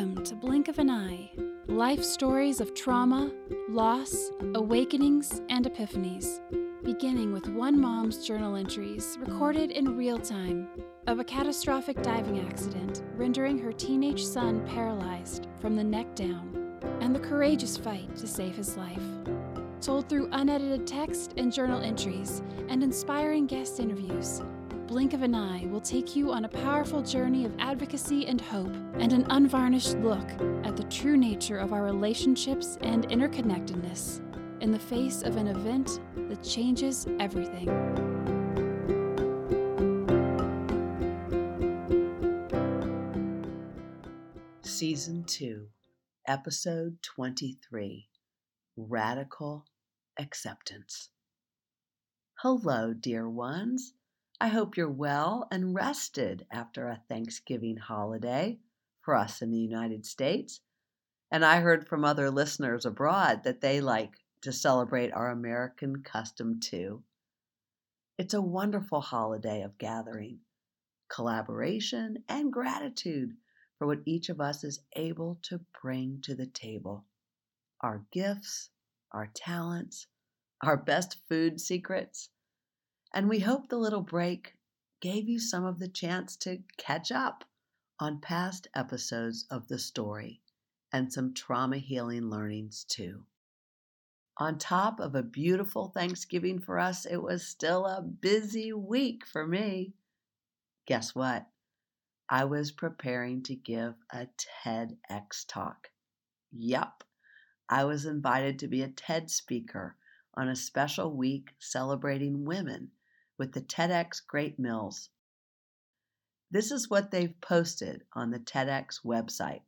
Welcome to Blink of an Eye life stories of trauma, loss, awakenings, and epiphanies, beginning with one mom's journal entries recorded in real time of a catastrophic diving accident rendering her teenage son paralyzed from the neck down, and the courageous fight to save his life. Told through unedited text and journal entries and inspiring guest interviews blink of an eye will take you on a powerful journey of advocacy and hope, and an unvarnished look at the true nature of our relationships and interconnectedness in the face of an event that changes everything. Season 2, Episode 23 Radical Acceptance. Hello, dear ones. I hope you're well and rested after a Thanksgiving holiday for us in the United States. And I heard from other listeners abroad that they like to celebrate our American custom too. It's a wonderful holiday of gathering, collaboration, and gratitude for what each of us is able to bring to the table our gifts, our talents, our best food secrets and we hope the little break gave you some of the chance to catch up on past episodes of the story and some trauma healing learnings too. On top of a beautiful Thanksgiving for us, it was still a busy week for me. Guess what? I was preparing to give a TEDx talk. Yup, I was invited to be a TED speaker on a special week celebrating women with the TEDx Great Mills. This is what they've posted on the TEDx website.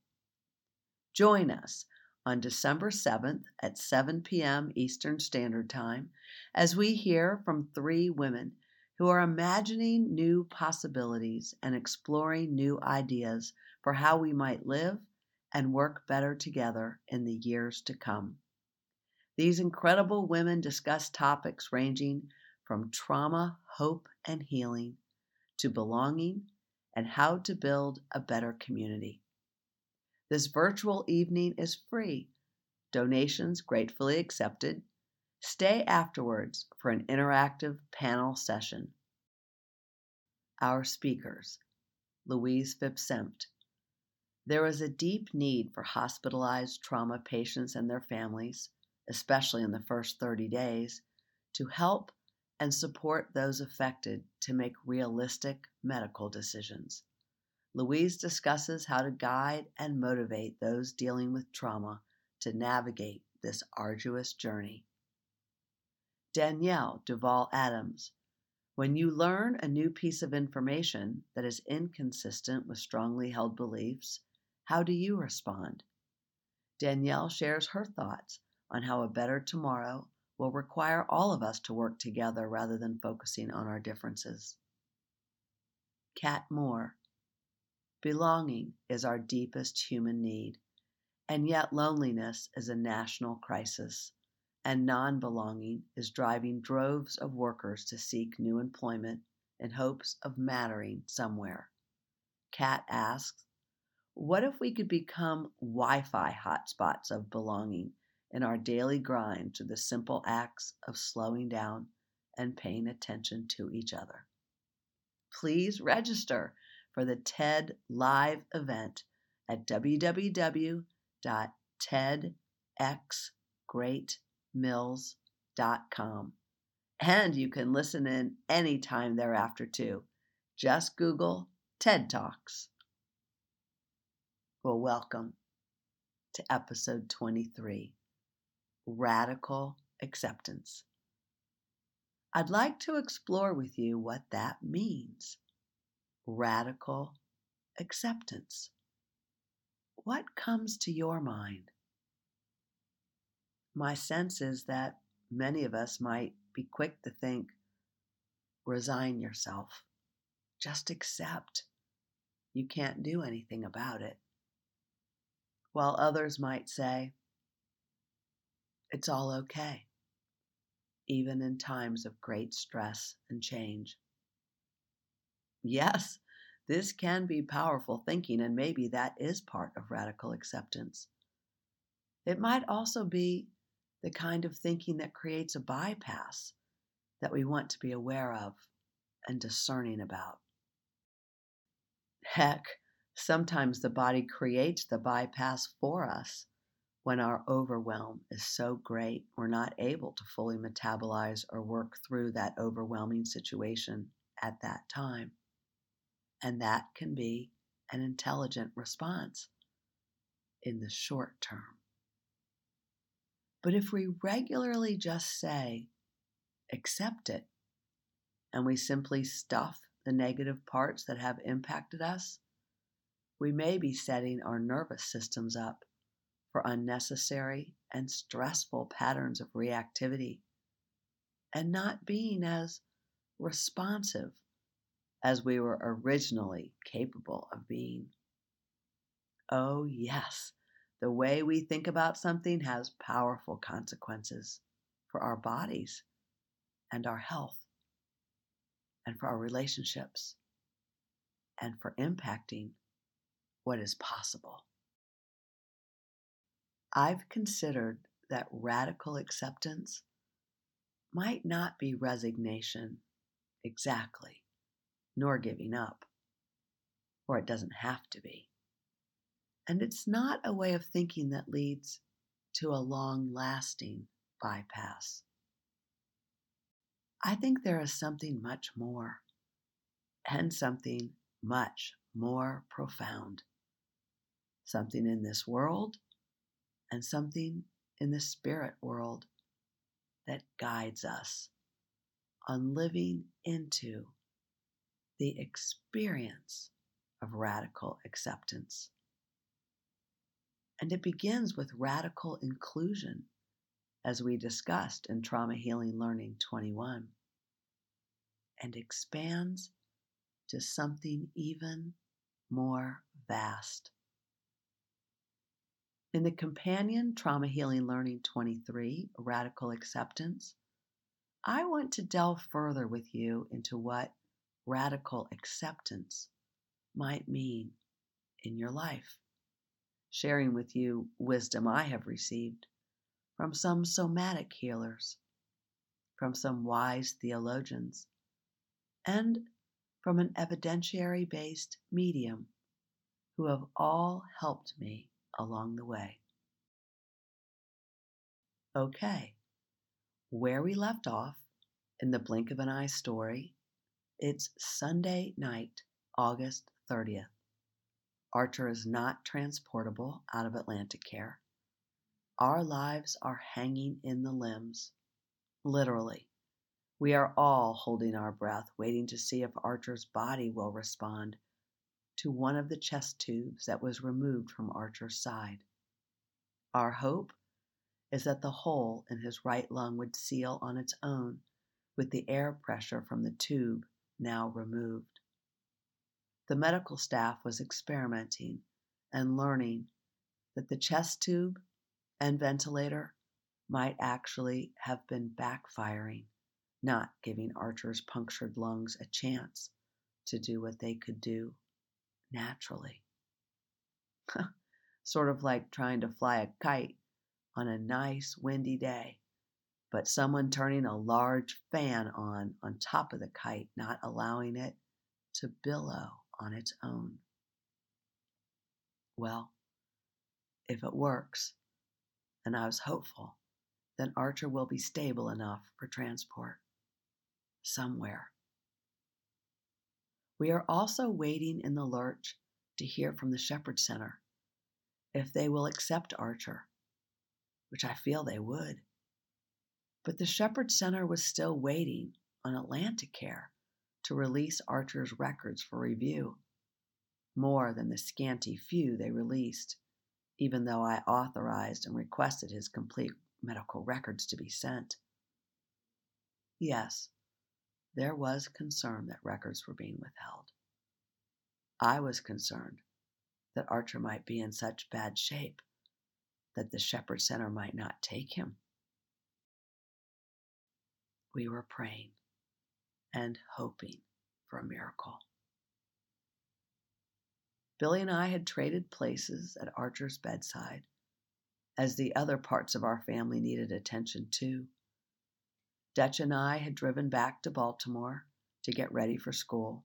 Join us on December 7th at 7 p.m. Eastern Standard Time as we hear from three women who are imagining new possibilities and exploring new ideas for how we might live and work better together in the years to come. These incredible women discuss topics ranging from trauma, hope, and healing to belonging and how to build a better community. This virtual evening is free, donations gratefully accepted. Stay afterwards for an interactive panel session. Our speakers Louise Phipps-Senft. There is a deep need for hospitalized trauma patients and their families, especially in the first 30 days, to help and support those affected to make realistic medical decisions. Louise discusses how to guide and motivate those dealing with trauma to navigate this arduous journey. Danielle Duval Adams. When you learn a new piece of information that is inconsistent with strongly held beliefs, how do you respond? Danielle shares her thoughts on how a better tomorrow will require all of us to work together rather than focusing on our differences. Cat Moore. Belonging is our deepest human need, and yet loneliness is a national crisis, and non belonging is driving droves of workers to seek new employment in hopes of mattering somewhere. Kat asks, What if we could become Wi Fi hotspots of belonging in our daily grind to the simple acts of slowing down and paying attention to each other. Please register for the TED Live event at www.tedxgreatmills.com. And you can listen in anytime thereafter, too. Just Google TED Talks. Well, welcome to episode 23 radical acceptance. I'd like to explore with you what that means. Radical acceptance. What comes to your mind? My sense is that many of us might be quick to think, resign yourself, just accept. You can't do anything about it. While others might say, it's all okay, even in times of great stress and change. Yes, this can be powerful thinking, and maybe that is part of radical acceptance. It might also be the kind of thinking that creates a bypass that we want to be aware of and discerning about. Heck, sometimes the body creates the bypass for us when our overwhelm is so great we're not able to fully metabolize or work through that overwhelming situation at that time. And that can be an intelligent response in the short term. But if we regularly just say, accept it, and we simply stuff the negative parts that have impacted us, we may be setting our nervous systems up for unnecessary and stressful patterns of reactivity and not being as responsive as we were originally capable of being. Oh, yes, the way we think about something has powerful consequences for our bodies and our health and for our relationships and for impacting what is possible. I've considered that radical acceptance might not be resignation exactly, nor giving up, or it doesn't have to be. And it's not a way of thinking that leads to a long lasting bypass. I think there is something much more, and something much more profound. Something in this world, and something in the spirit world that guides us on living into the experience of radical acceptance. And it begins with radical inclusion, as we discussed in Trauma Healing Learning 21, and expands to something even more vast. In the companion Trauma Healing Learning 23, Radical Acceptance, I want to delve further with you into what radical acceptance might mean in your life. Sharing with you wisdom I have received from some somatic healers, from some wise theologians, and from an evidentiary based medium who have all helped me along the way. Okay, where we left off in the blink of an eye story, it's Sunday night, August 30th. Archer is not transportable out of AtlantiCare. Our lives are hanging in the limbs. Literally. We are all holding our breath, waiting to see if Archer's body will respond to one of the chest tubes that was removed from Archer's side. Our hope is that the hole in his right lung would seal on its own with the air pressure from the tube now removed the medical staff was experimenting and learning that the chest tube and ventilator might actually have been backfiring, not giving Archer's punctured lungs a chance to do what they could do naturally. sort of like trying to fly a kite on a nice windy day, but someone turning a large fan on on top of the kite, not allowing it to billow on its own. Well, if it works, and I was hopeful, then Archer will be stable enough for transport somewhere. We are also waiting in the lurch to hear from the Shepherd Center if they will accept Archer, which I feel they would. But the Shepherd Center was still waiting on AtlantiCare to release Archer's records for review, more than the scanty few they released, even though I authorized and requested his complete medical records to be sent. Yes, there was concern that records were being withheld. I was concerned that Archer might be in such bad shape that the Shepherd Center might not take him. We were praying and hoping for a miracle. Billy and I had traded places at Archer's bedside, as the other parts of our family needed attention too. Dutch and I had driven back to Baltimore to get ready for school,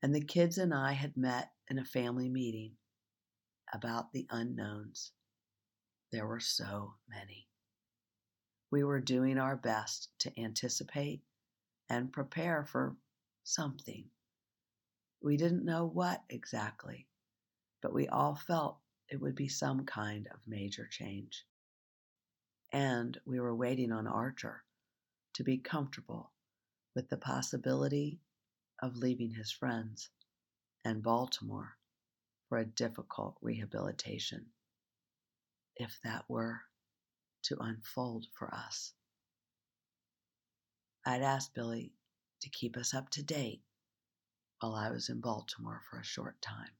and the kids and I had met in a family meeting about the unknowns. There were so many. We were doing our best to anticipate and prepare for something. We didn't know what exactly, but we all felt it would be some kind of major change. And we were waiting on Archer to be comfortable with the possibility of leaving his friends and Baltimore for a difficult rehabilitation, if that were to unfold for us. I'd asked Billy to keep us up to date while I was in Baltimore for a short time.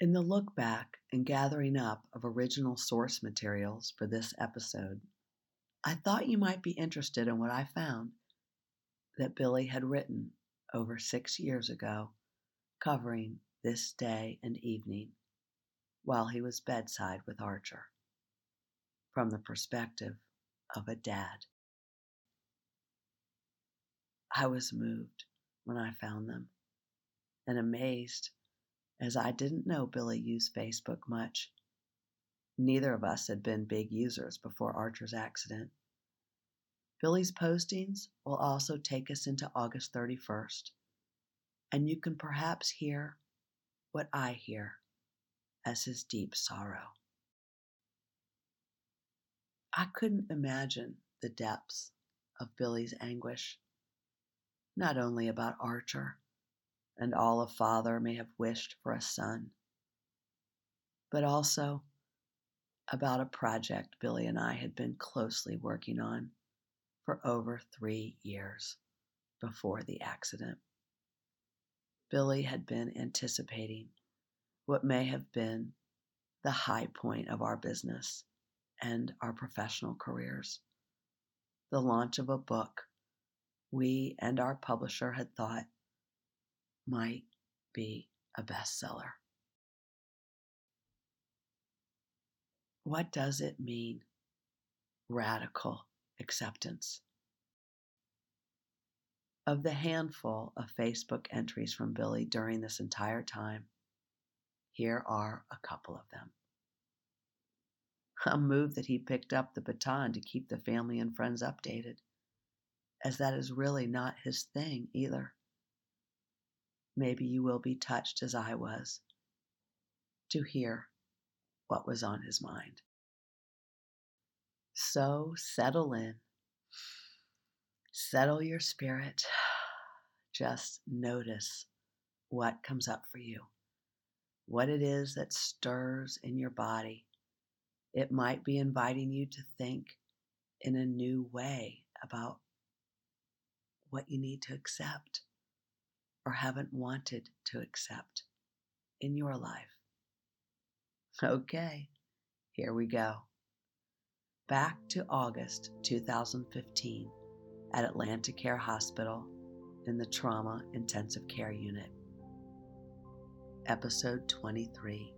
In the look back and gathering up of original source materials for this episode, I thought you might be interested in what I found that Billy had written over six years ago, covering this day and evening while he was bedside with Archer, from the perspective of a dad. I was moved when I found them and amazed as I didn't know Billy used Facebook much. Neither of us had been big users before Archer's accident. Billy's postings will also take us into August 31st, and you can perhaps hear what I hear as his deep sorrow. I couldn't imagine the depths of Billy's anguish not only about Archer and all a father may have wished for a son, but also about a project Billy and I had been closely working on for over three years before the accident. Billy had been anticipating what may have been the high point of our business and our professional careers the launch of a book we and our publisher had thought might be a bestseller. What does it mean? Radical acceptance. Of the handful of Facebook entries from Billy during this entire time, here are a couple of them. A move that he picked up the baton to keep the family and friends updated as that is really not his thing either. Maybe you will be touched as I was to hear what was on his mind. So settle in, settle your spirit, just notice what comes up for you, what it is that stirs in your body. It might be inviting you to think in a new way about what you need to accept or haven't wanted to accept in your life. Okay, here we go. Back to August 2015 at AtlantiCare Hospital in the Trauma Intensive Care Unit. Episode 23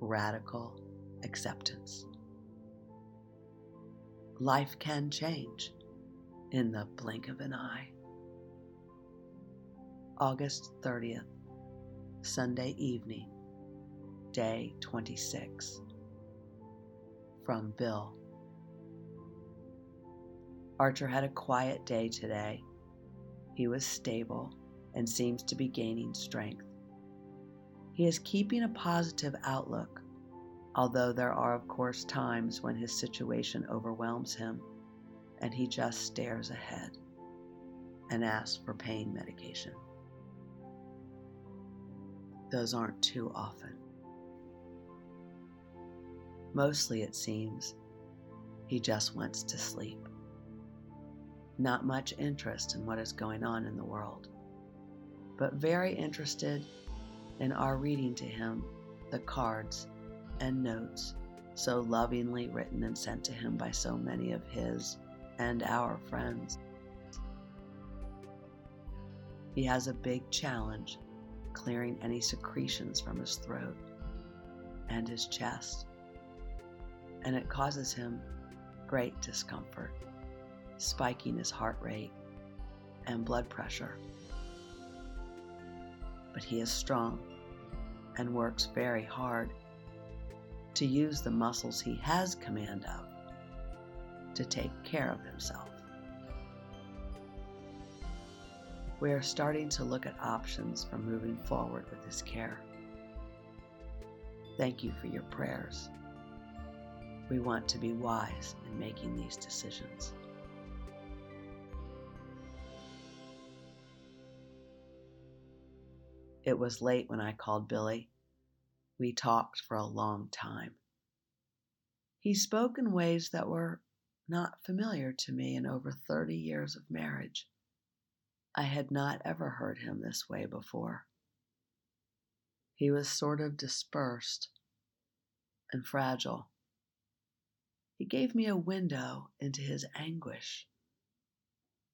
Radical Acceptance. Life can change in the blink of an eye. August 30th, Sunday evening, day 26. From Bill. Archer had a quiet day today. He was stable and seems to be gaining strength. He is keeping a positive outlook, although there are, of course, times when his situation overwhelms him and he just stares ahead and asks for pain medication. Those aren't too often. Mostly, it seems, he just wants to sleep. Not much interest in what is going on in the world, but very interested in our reading to him the cards and notes so lovingly written and sent to him by so many of his and our friends. He has a big challenge clearing any secretions from his throat and his chest, and it causes him great discomfort, spiking his heart rate and blood pressure. But he is strong and works very hard to use the muscles he has command of to take care of himself. We are starting to look at options for moving forward with his care. Thank you for your prayers. We want to be wise in making these decisions. It was late when I called Billy. We talked for a long time. He spoke in ways that were not familiar to me in over 30 years of marriage. I had not ever heard him this way before. He was sort of dispersed and fragile. He gave me a window into his anguish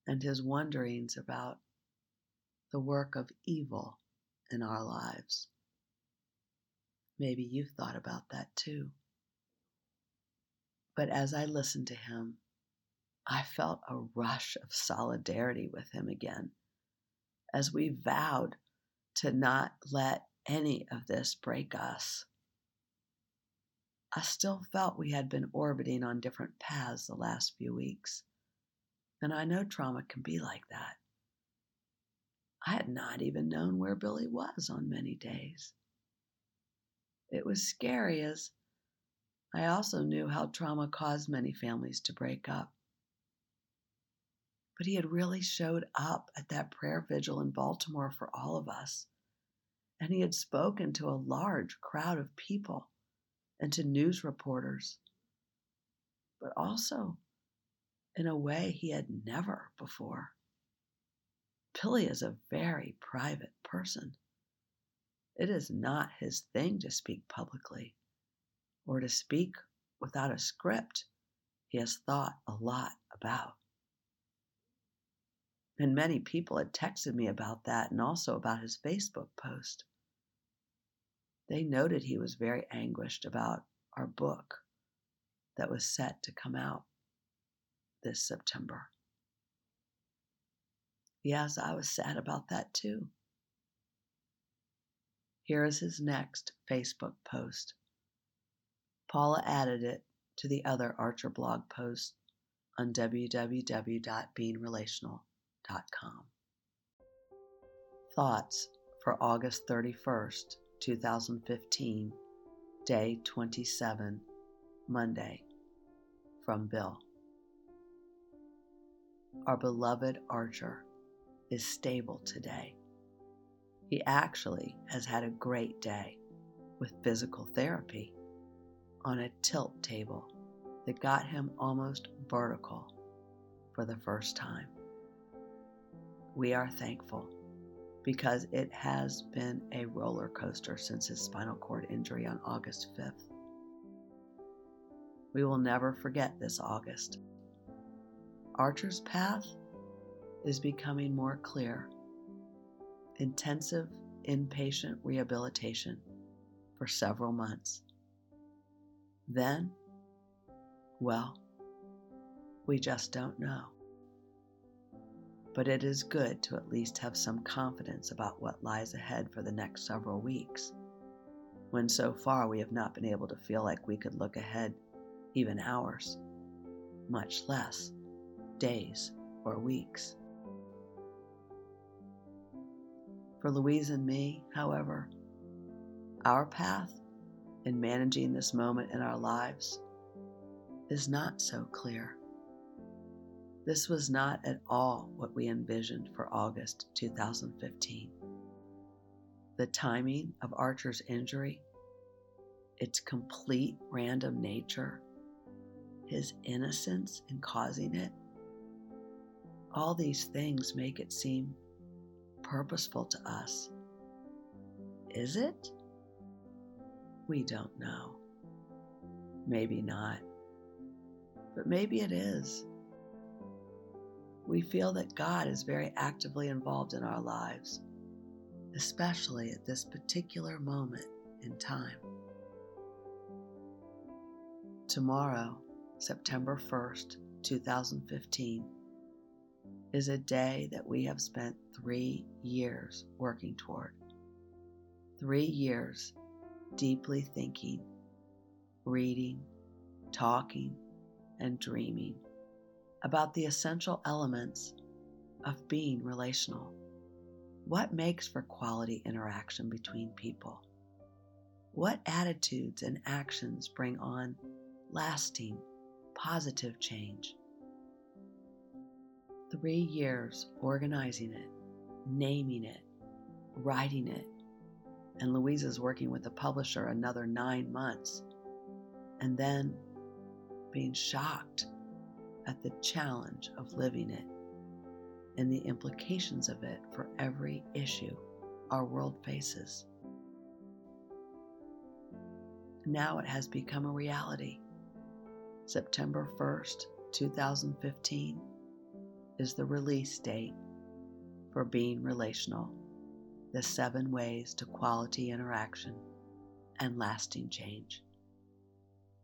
and his wonderings about the work of evil in our lives. Maybe you've thought about that too. But as I listened to him, I felt a rush of solidarity with him again as we vowed to not let any of this break us. I still felt we had been orbiting on different paths the last few weeks, and I know trauma can be like that. I had not even known where Billy was on many days. It was scary as I also knew how trauma caused many families to break up. But he had really showed up at that prayer vigil in Baltimore for all of us. And he had spoken to a large crowd of people and to news reporters, but also in a way he had never before. Billy is a very private person. It is not his thing to speak publicly or to speak without a script he has thought a lot about. And many people had texted me about that and also about his Facebook post. They noted he was very anguished about our book that was set to come out this September. Yes, I was sad about that too. Here is his next Facebook post. Paula added it to the other Archer blog post on www.beingrelational.com. Thoughts for August 31st, 2015, day 27, Monday, from Bill. Our beloved Archer is stable today. He actually has had a great day with physical therapy on a tilt table that got him almost vertical for the first time. We are thankful because it has been a roller coaster since his spinal cord injury on August 5th. We will never forget this August. Archer's path is becoming more clear. Intensive inpatient rehabilitation for several months. Then, well, we just don't know. But it is good to at least have some confidence about what lies ahead for the next several weeks, when so far we have not been able to feel like we could look ahead even hours, much less days or weeks. For Louise and me, however, our path in managing this moment in our lives is not so clear. This was not at all what we envisioned for August 2015. The timing of Archer's injury, its complete random nature, his innocence in causing it, all these things make it seem purposeful to us. Is it? We don't know. Maybe not. But maybe it is. We feel that God is very actively involved in our lives, especially at this particular moment in time. Tomorrow, September 1st, 2015, is a day that we have spent three years working toward. Three years deeply thinking, reading, talking, and dreaming about the essential elements of being relational. What makes for quality interaction between people? What attitudes and actions bring on lasting, positive change? Three years organizing it, naming it, writing it, and Louise is working with the publisher another nine months, and then being shocked at the challenge of living it and the implications of it for every issue our world faces. Now it has become a reality. September 1st, 2015 is the release date for Being Relational The Seven Ways to Quality Interaction and Lasting Change.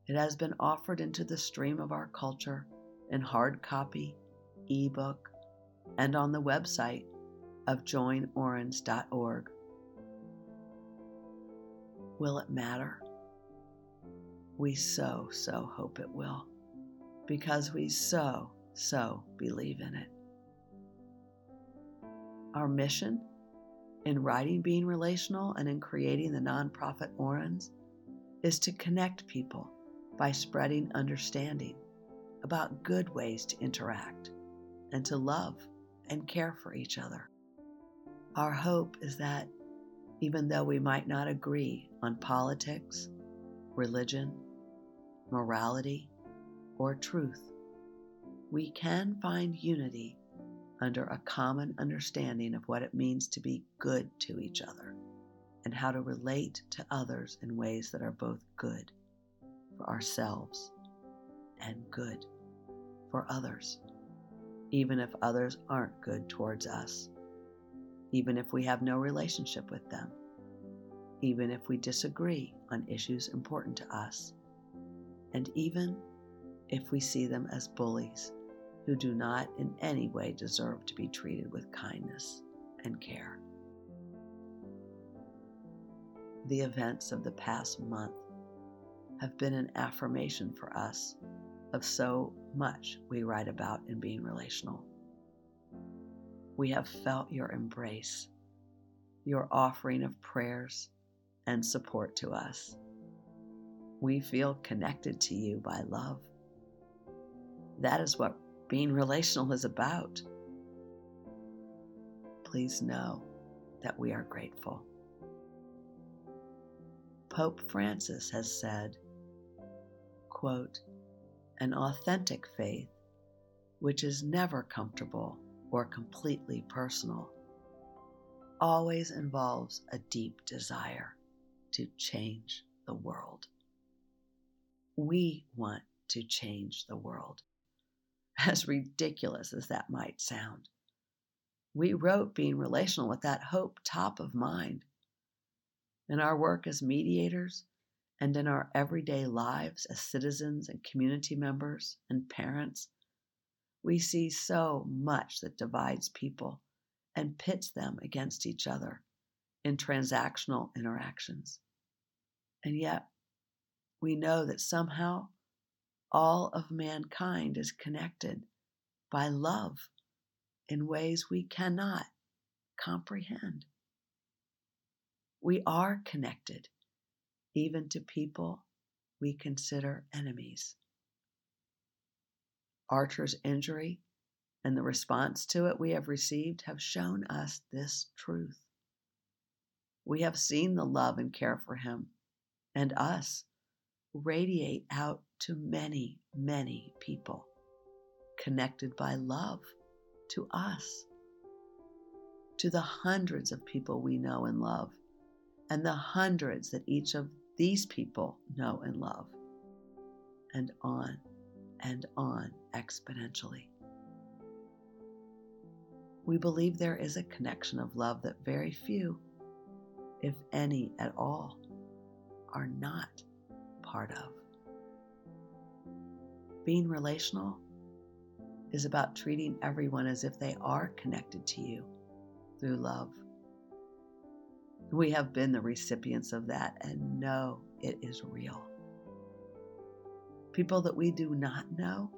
It has been offered into the stream of our culture in hard copy, ebook, and on the website of joinorans.org. Will it matter? We so, so hope it will, because we so, so believe in it. Our mission in writing Being Relational and in creating the nonprofit Orans is to connect people by spreading understanding about good ways to interact and to love and care for each other. Our hope is that even though we might not agree on politics, religion, morality, or truth, we can find unity under a common understanding of what it means to be good to each other and how to relate to others in ways that are both good for ourselves and good for others even if others aren't good towards us, even if we have no relationship with them, even if we disagree on issues important to us, and even if we see them as bullies who do not in any way deserve to be treated with kindness and care. The events of the past month have been an affirmation for us of so much we write about in being relational. We have felt your embrace, your offering of prayers and support to us. We feel connected to you by love. That is what being relational is about. Please know that we are grateful. Pope Francis has said, quote, an authentic faith, which is never comfortable or completely personal, always involves a deep desire to change the world. We want to change the world, as ridiculous as that might sound. We wrote Being Relational with that hope top of mind. In our work as mediators, and in our everyday lives as citizens and community members and parents, we see so much that divides people and pits them against each other in transactional interactions. And yet, we know that somehow all of mankind is connected by love in ways we cannot comprehend. We are connected even to people we consider enemies. Archer's injury and the response to it we have received have shown us this truth. We have seen the love and care for him and us radiate out to many, many people connected by love to us, to the hundreds of people we know and love, and the hundreds that each of these people know and love, and on and on exponentially. We believe there is a connection of love that very few if any at all, are not part of. Being relational is about treating everyone as if they are connected to you through love. We have been the recipients of that and know it is real. People that we do not know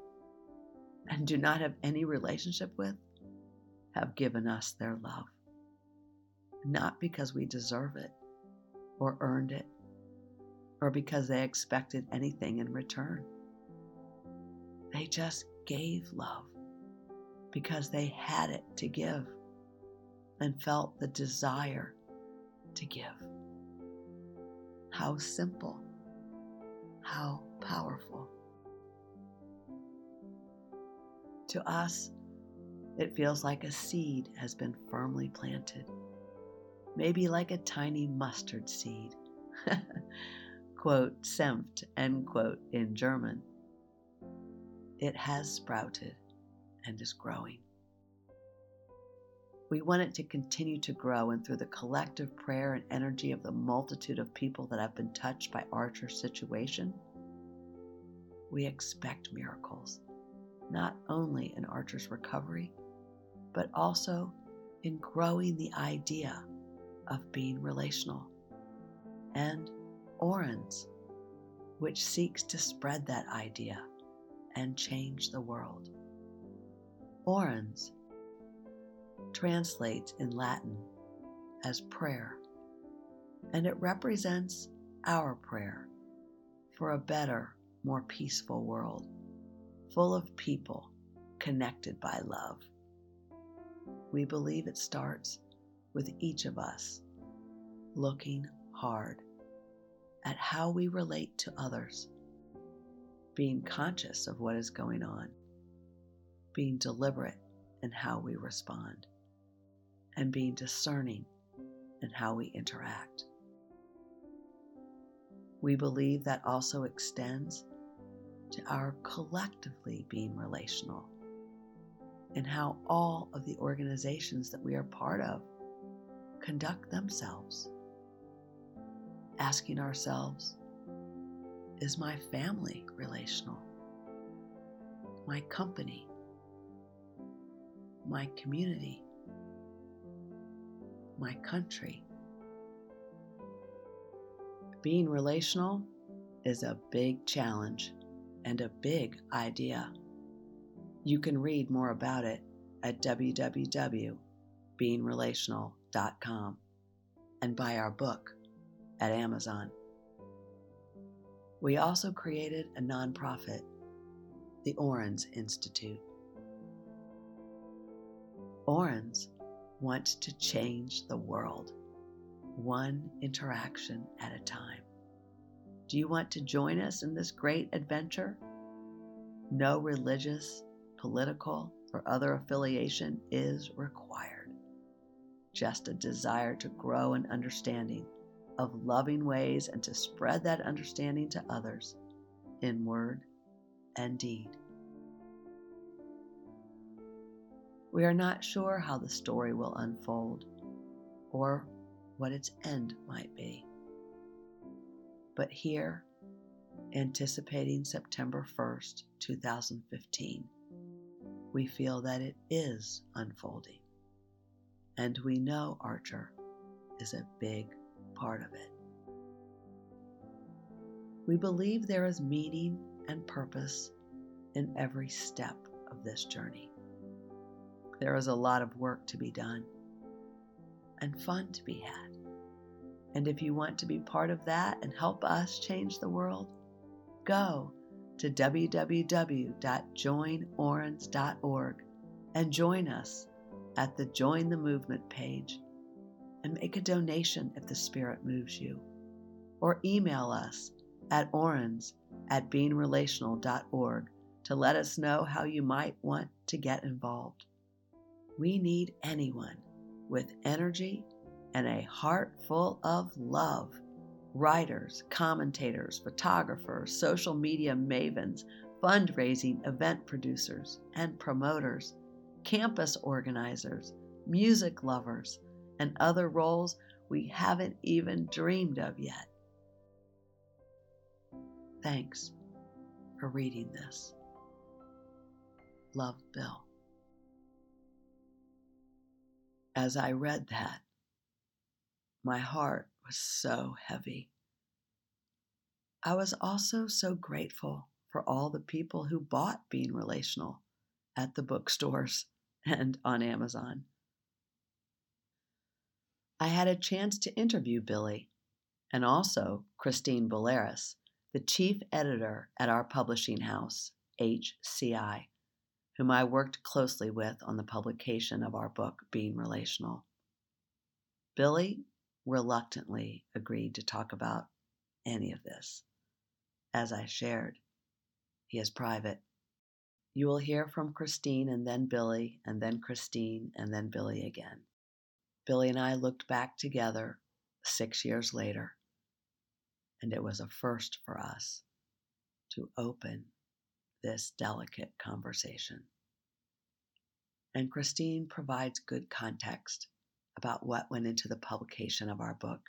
and do not have any relationship with have given us their love. Not because we deserve it or earned it or because they expected anything in return. They just gave love because they had it to give and felt the desire to give. How simple, how powerful. To us, it feels like a seed has been firmly planted, maybe like a tiny mustard seed. quote, Senft, end quote, in German. It has sprouted and is growing. We want it to continue to grow, and through the collective prayer and energy of the multitude of people that have been touched by Archer's situation, we expect miracles, not only in Archer's recovery, but also in growing the idea of being relational, and Orans, which seeks to spread that idea and change the world. Orans translates in Latin as prayer, and it represents our prayer for a better, more peaceful world, full of people connected by love. We believe it starts with each of us looking hard at how we relate to others, being conscious of what is going on, being deliberate in how we respond and being discerning in how we interact. We believe that also extends to our collectively being relational and how all of the organizations that we are part of conduct themselves. Asking ourselves, is my family relational? My company? My community? my country. Being relational is a big challenge and a big idea. You can read more about it at www.beingrelational.com and buy our book at Amazon. We also created a nonprofit, the Orans Institute. Orans want to change the world, one interaction at a time. Do you want to join us in this great adventure? No religious, political, or other affiliation is required. Just a desire to grow in understanding of loving ways and to spread that understanding to others in word and deed. We are not sure how the story will unfold or what its end might be. But here, anticipating September 1st, 2015, we feel that it is unfolding. And we know Archer is a big part of it. We believe there is meaning and purpose in every step of this journey. There is a lot of work to be done and fun to be had. And if you want to be part of that and help us change the world, go to www.joinorans.org and join us at the Join the Movement page and make a donation if the Spirit moves you. Or email us at orans at beingrelational.org to let us know how you might want to get involved. We need anyone with energy and a heart full of love. Writers, commentators, photographers, social media mavens, fundraising event producers and promoters, campus organizers, music lovers, and other roles we haven't even dreamed of yet. Thanks for reading this. Love, Bill. As I read that, my heart was so heavy. I was also so grateful for all the people who bought Being Relational at the bookstores and on Amazon. I had a chance to interview Billy and also Christine Belleris, the chief editor at our publishing house, HCI, whom I worked closely with on the publication of our book, Being Relational. Billy reluctantly agreed to talk about any of this. As I shared, he is private. You will hear from Christine and then Billy, and then Christine, and then Billy again. Billy and I looked back together six years later, and it was a first for us to open this delicate conversation. And Christine provides good context about what went into the publication of our book,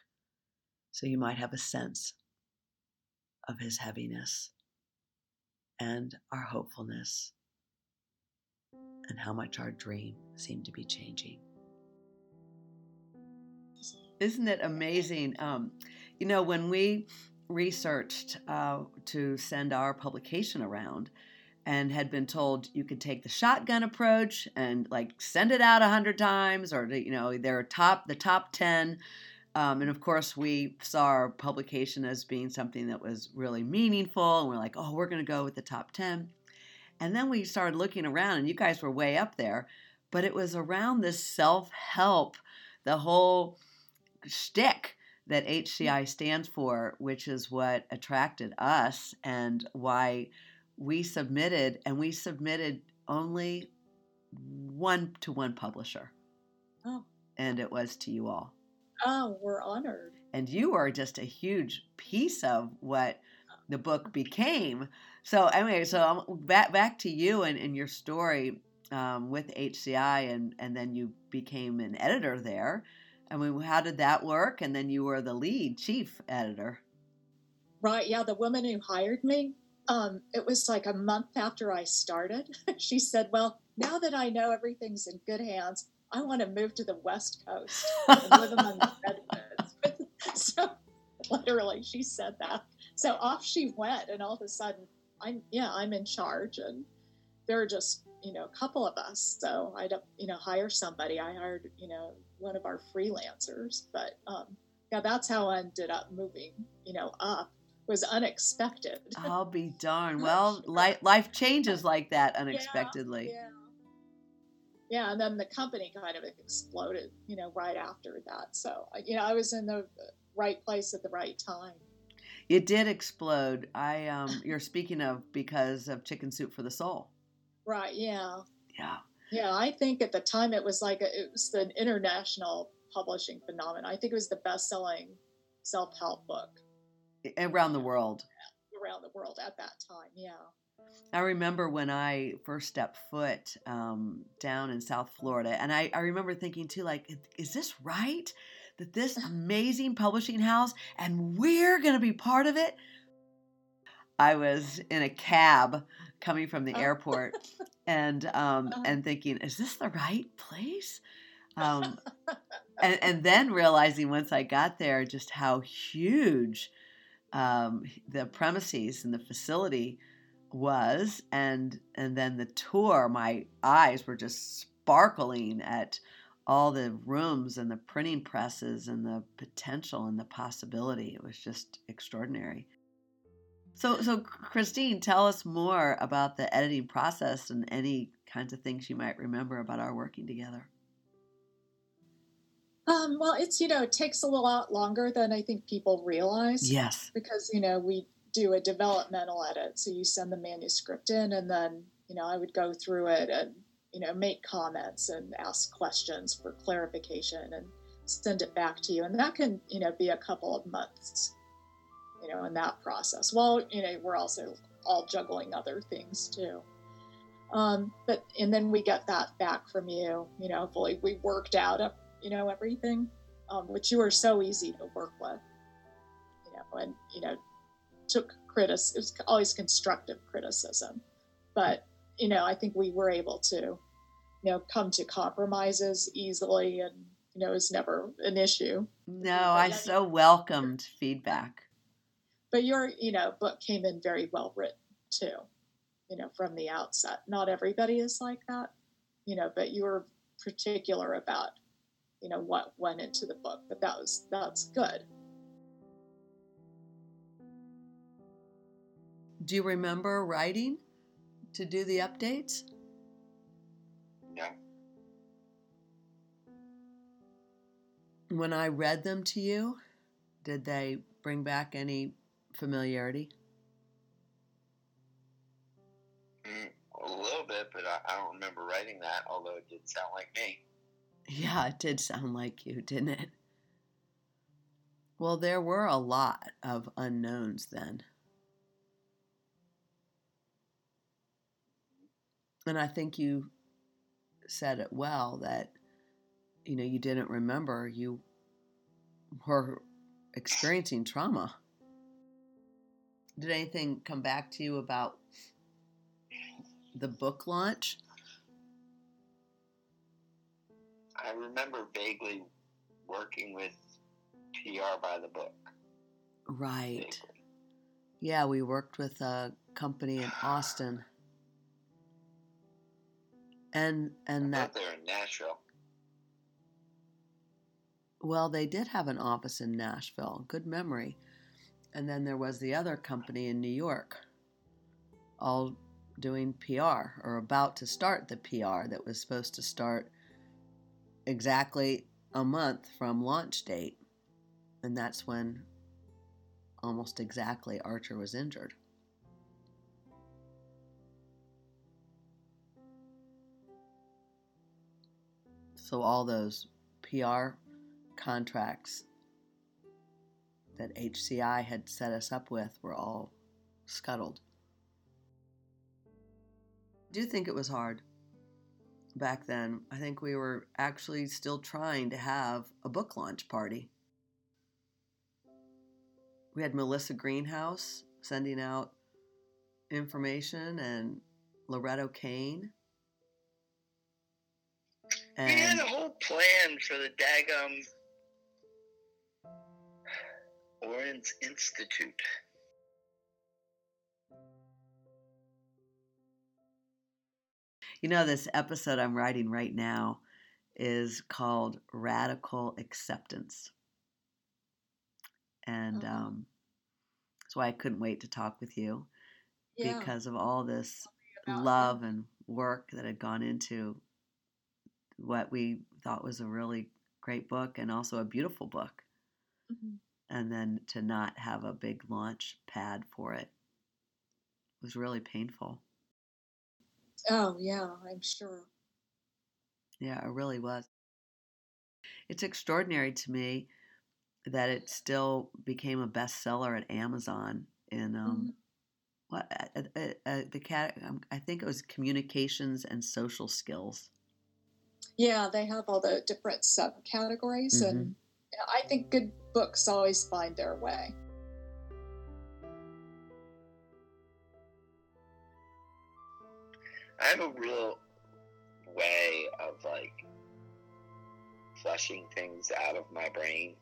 so you might have a sense of his heaviness and our hopefulness and how much our dream seemed to be changing. Isn't it amazing? Um, you know, when we researched uh, to send our publication around and had been told you could take the shotgun approach and like send it out a hundred times or you know their top the top 10 um, and of course we saw our publication as being something that was really meaningful and we're like oh we're going to go with the top 10 and then we started looking around and you guys were way up there but it was around this self-help the whole shtick that HCI stands for, which is what attracted us and why we submitted, and we submitted only one to one publisher. Oh. And it was to you all. Oh, we're honored. And you are just a huge piece of what the book became. So anyway, so I'm back back to you and, and your story um, with HCI, and and then you became an editor there. I mean, how did that work? And then you were the lead chief editor. Right. Yeah. The woman who hired me, um, it was like a month after I started. she said, Well, now that I know everything's in good hands, I want to move to the West Coast and live among the redwoods. so, literally, she said that. So off she went, and all of a sudden, I'm yeah, I'm in charge, and there are just you know a couple of us. So I don't you know hire somebody. I hired you know one of our freelancers. But um, yeah, that's how I ended up moving, you know, up. It was unexpected. I'll be darned. Well, life, life changes like that unexpectedly. Yeah, yeah. Yeah, and then the company kind of exploded, you know, right after that. So, you know, I was in the right place at the right time. It did explode. I um you're speaking of because of Chicken Soup for the Soul. Right, yeah. Yeah. Yeah, I think at the time it was like a, it was an international publishing phenomenon. I think it was the best-selling self-help book around the world. Around the world at that time, yeah. I remember when I first stepped foot um, down in South Florida, and I, I remember thinking too, like, is this right? That this amazing publishing house and we're going to be part of it? I was in a cab coming from the oh. airport and um, uh-huh. and thinking, is this the right place? Um, and, and then realizing once I got there just how huge um, the premises and the facility was, and and then the tour, my eyes were just sparkling at all the rooms and the printing presses and the potential and the possibility. It was just extraordinary. So, so Christine, tell us more about the editing process and any kinds of things you might remember about our working together. Um, well, it's you know it takes a lot longer than I think people realize. Yes, because you know we do a developmental edit, so you send the manuscript in, and then you know I would go through it and you know make comments and ask questions for clarification and send it back to you, and that can you know be a couple of months you know, in that process. Well, you know, we're also all juggling other things too. Um, but and then we get that back from you. You know, hopefully we worked out, you know, everything. um, which you were so easy to work with. You know, and you know, took critic. It was always constructive criticism, but you know, I think we were able to, you know, come to compromises easily, and you know, it was never an issue. No, I so welcomed feedback. But your, you know, book came in very well written too, you know, from the outset. Not everybody is like that, you know, but you were particular about, you know, what went into the book. But that was that's good. Do you remember writing to do the updates? Yeah. When I read them to you, did they bring back any familiarity? Mm, a little bit, but I, I don't remember writing that, although it did sound like me. Yeah, it did sound like you, didn't it? Well, there were a lot of unknowns then. And I think you said it well that, you know, you didn't remember you were experiencing trauma. Did anything come back to you about the book launch? I remember vaguely working with PR by the book. Right. Vaguely. Yeah, we worked with a company in Austin. And and that they were in Nashville. well, they did have an office in Nashville. Good memory. And then there was the other company in New York, all doing PR or about to start the PR that was supposed to start exactly a month from launch date. And that's when almost exactly Archer was injured. So all those PR contracts that HCI had set us up with were all scuttled. I do think it was hard back then. I think we were actually still trying to have a book launch party. We had Melissa Greenhouse sending out information and Loretto Kane. we had a whole plan for the Dagum Orange Institute. You know, this episode I'm writing right now is called Radical Acceptance. And Uh-huh. um, that's why I couldn't wait to talk with you Yeah. because of all this about love and work that had gone into what we thought was a really great book and also a beautiful book. Mhm. And then to not have a big launch pad for it was really painful. Oh yeah, I'm sure. Yeah, it really was. It's extraordinary to me that it still became a bestseller at Amazon in um Mhm. what uh, uh, uh, the cat um, I think it was communications and social skills. Yeah, they have all the different subcategories, and I think good books always find their way. I have a real way of like flushing things out of my brain.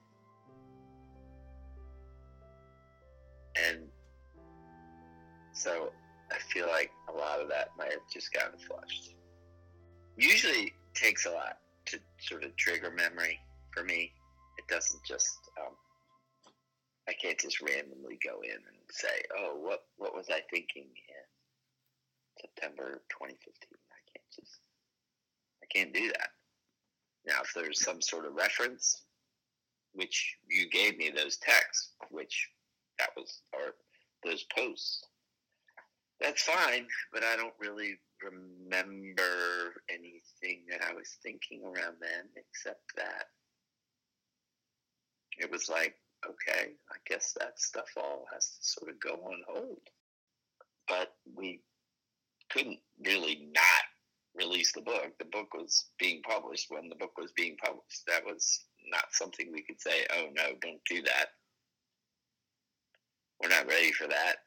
And so I feel like a lot of that might have just gotten flushed. Usually takes a lot to sort of trigger memory for me. Doesn't just um, I can't just randomly go in and say, "Oh, what what was I thinking?" in September 2015. I can't just, I can't do that. Now, if there's some sort of reference, which you gave me those texts, which that was, or those posts, that's fine, but I don't really remember anything that I was thinking around then, except that it was like, okay, I guess that stuff all has to sort of go on hold. But we couldn't really not release the book. The book was being published when the book was being published. That was not something we could say, oh no, don't do that. We're not ready for that.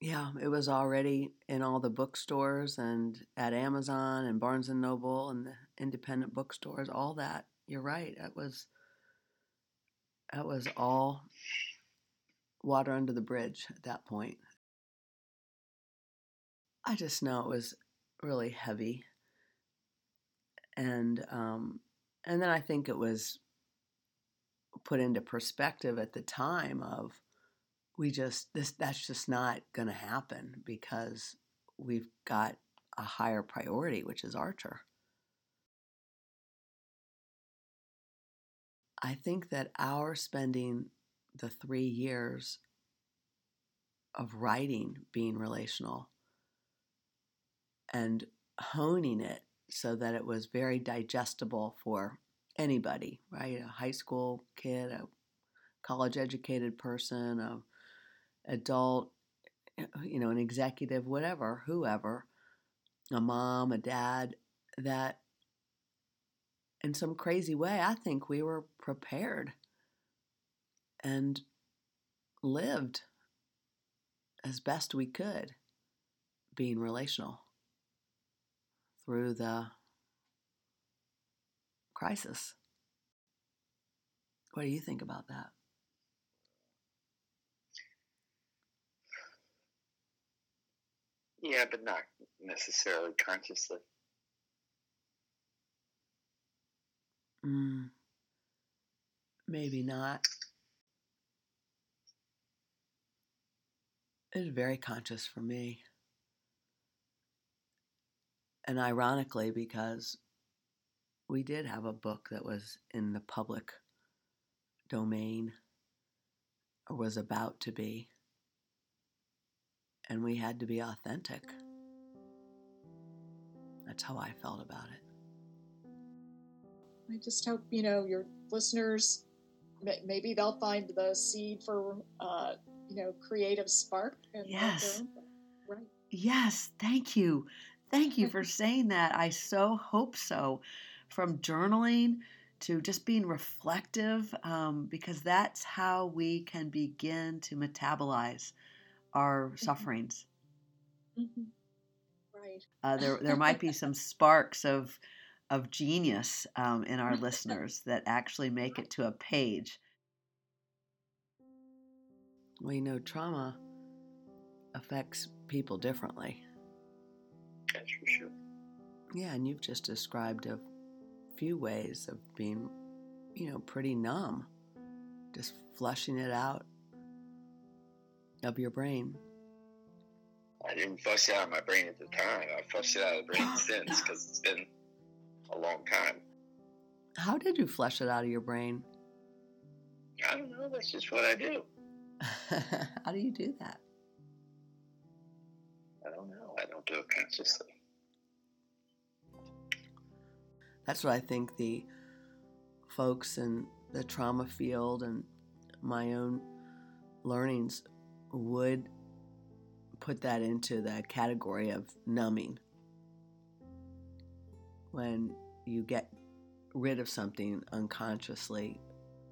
Yeah, it was already in all the bookstores and at Amazon and Barnes and Noble and the independent bookstores, all that. You're right. That was that was all water under the bridge at that point. I just know it was really heavy, and um, and then I think it was put into perspective at the time of we just this that's just not going to happen because we've got a higher priority, which is Archer. I think that our spending the three years of writing being relational and honing it so that it was very digestible for anybody, right? A high school kid, a college educated person, a adult, you know, an executive, whatever, whoever, a mom, a dad, that in some crazy way, I think we were prepared and lived as best we could being relational through the crisis. What do you think about that? Yeah, but not necessarily consciously. Mm, maybe not. It was very conscious for me. And ironically, because we did have a book that was in the public domain or was about to be, and we had to be authentic. That's how I felt about it. I just hope you know your listeners. Maybe they'll find the seed for uh, you know creative spark. And Yes. Right. Yes, thank you. Thank you for saying that. I so hope so. From journaling to just being reflective, um, because that's how we can begin to metabolize our sufferings. hmm Right. Uh, there, there might be some sparks of of genius um, in our listeners that actually make it to a page. We know trauma affects people differently. That's for sure. Yeah, and you've just described a few ways of being, you know, pretty numb, just flushing it out of your brain. I didn't flush it out of my brain at the time. I flushed it out of the brain since because it's been a long time. How did you flush it out of your brain? I don't know. That's just what I do. How do you do that? I don't know. I don't do it consciously. That's what I think the folks in the trauma field and my own learnings would put that into the category of numbing. When you get rid of something unconsciously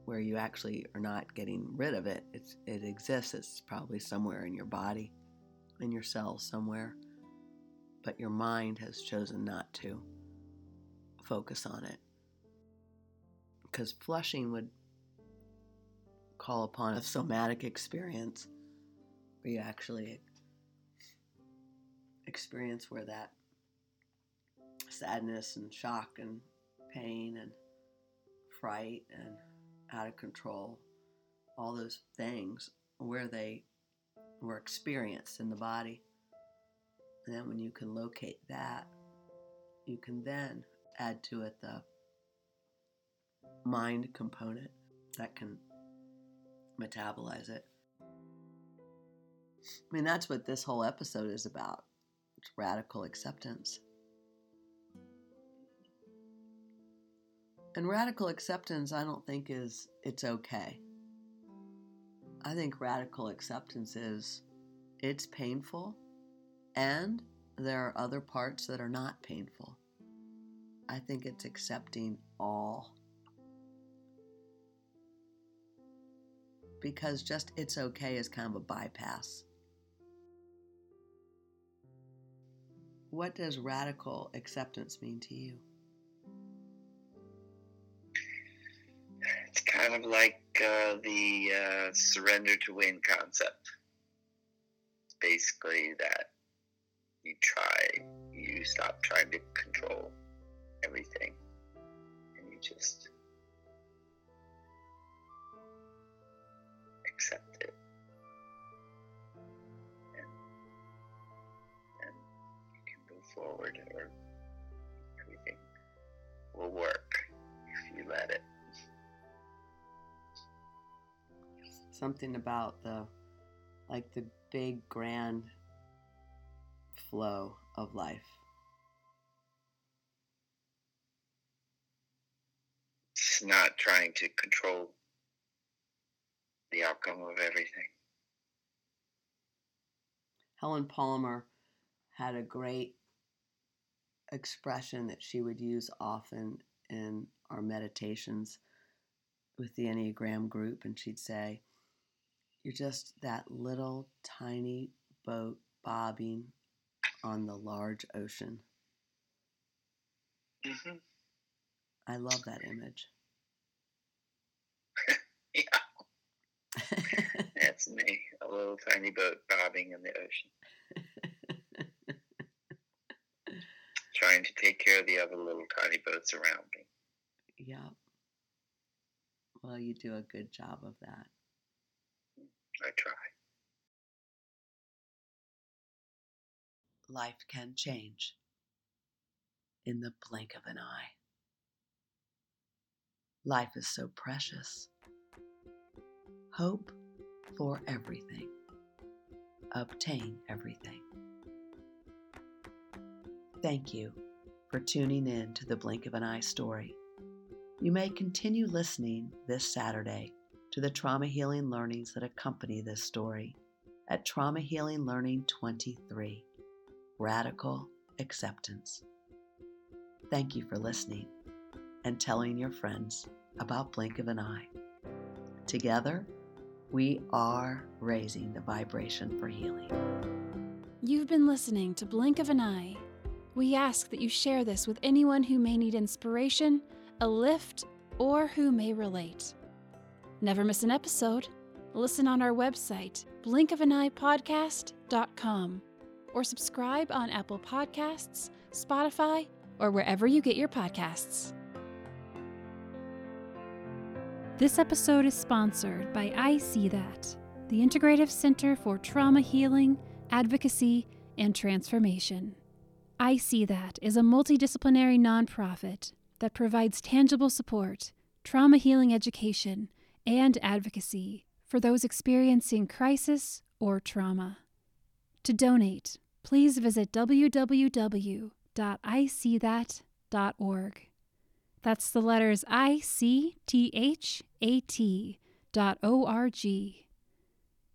where you actually are not getting rid of it, it's, it exists. It's probably somewhere in your body, in your cells somewhere, but your mind has chosen not to focus on it. Because flushing would call upon a somatic experience where you actually experience where that sadness and shock and pain and fright and out of control, all those things, where they were experienced in the body. And then when you can locate that, you can then add to it the mind component that can metabolize it. I mean, that's what this whole episode is about. It's radical acceptance. And radical acceptance, I don't think, is it's okay. I think radical acceptance is it's painful and there are other parts that are not painful. I think it's accepting all. Because just it's okay is kind of a bypass. What does radical acceptance mean to you? It's kind of like uh, the uh, surrender to win concept. Basically that you try, you stop trying to control everything, and you just accept it. And, and you can move forward, or Something about the, like the big grand flow of life. It's not trying to control the outcome of everything. Helen Palmer had a great expression that she would use often in our meditations with the Enneagram group, and she'd say, You're just that little tiny boat bobbing on the large ocean. hmm I love that image. Yeah, that's me. A little tiny boat bobbing in the ocean, trying to take care of the other little tiny boats around me. yeah. Well, you do a good job of that. I try. Life can change in the blink of an eye. Life is so precious. Hope for everything. Obtain everything. Thank you for tuning in to the Blink of an Eye story. You may continue listening this Saturday to the trauma healing learnings that accompany this story at Trauma Healing Learning 23 Radical Acceptance. Thank you for listening and telling your friends about Blink of an Eye. Together, we are raising the vibration for healing. You've been listening to Blink of an Eye. We ask that you share this with anyone who may need inspiration, a lift, or who may relate. Never miss an episode. Listen on our website, blinkofaneyepodcast.com, or subscribe on Apple Podcasts, Spotify, or wherever you get your podcasts. This episode is sponsored by I See That, the Integrative Center for Trauma Healing, Advocacy, and Transformation. I See That is a multidisciplinary nonprofit that provides tangible support, trauma healing education, and advocacy for those experiencing crisis or trauma. To donate, please visit www.iseethat.org. That's the letters I C T H A T dot O R G.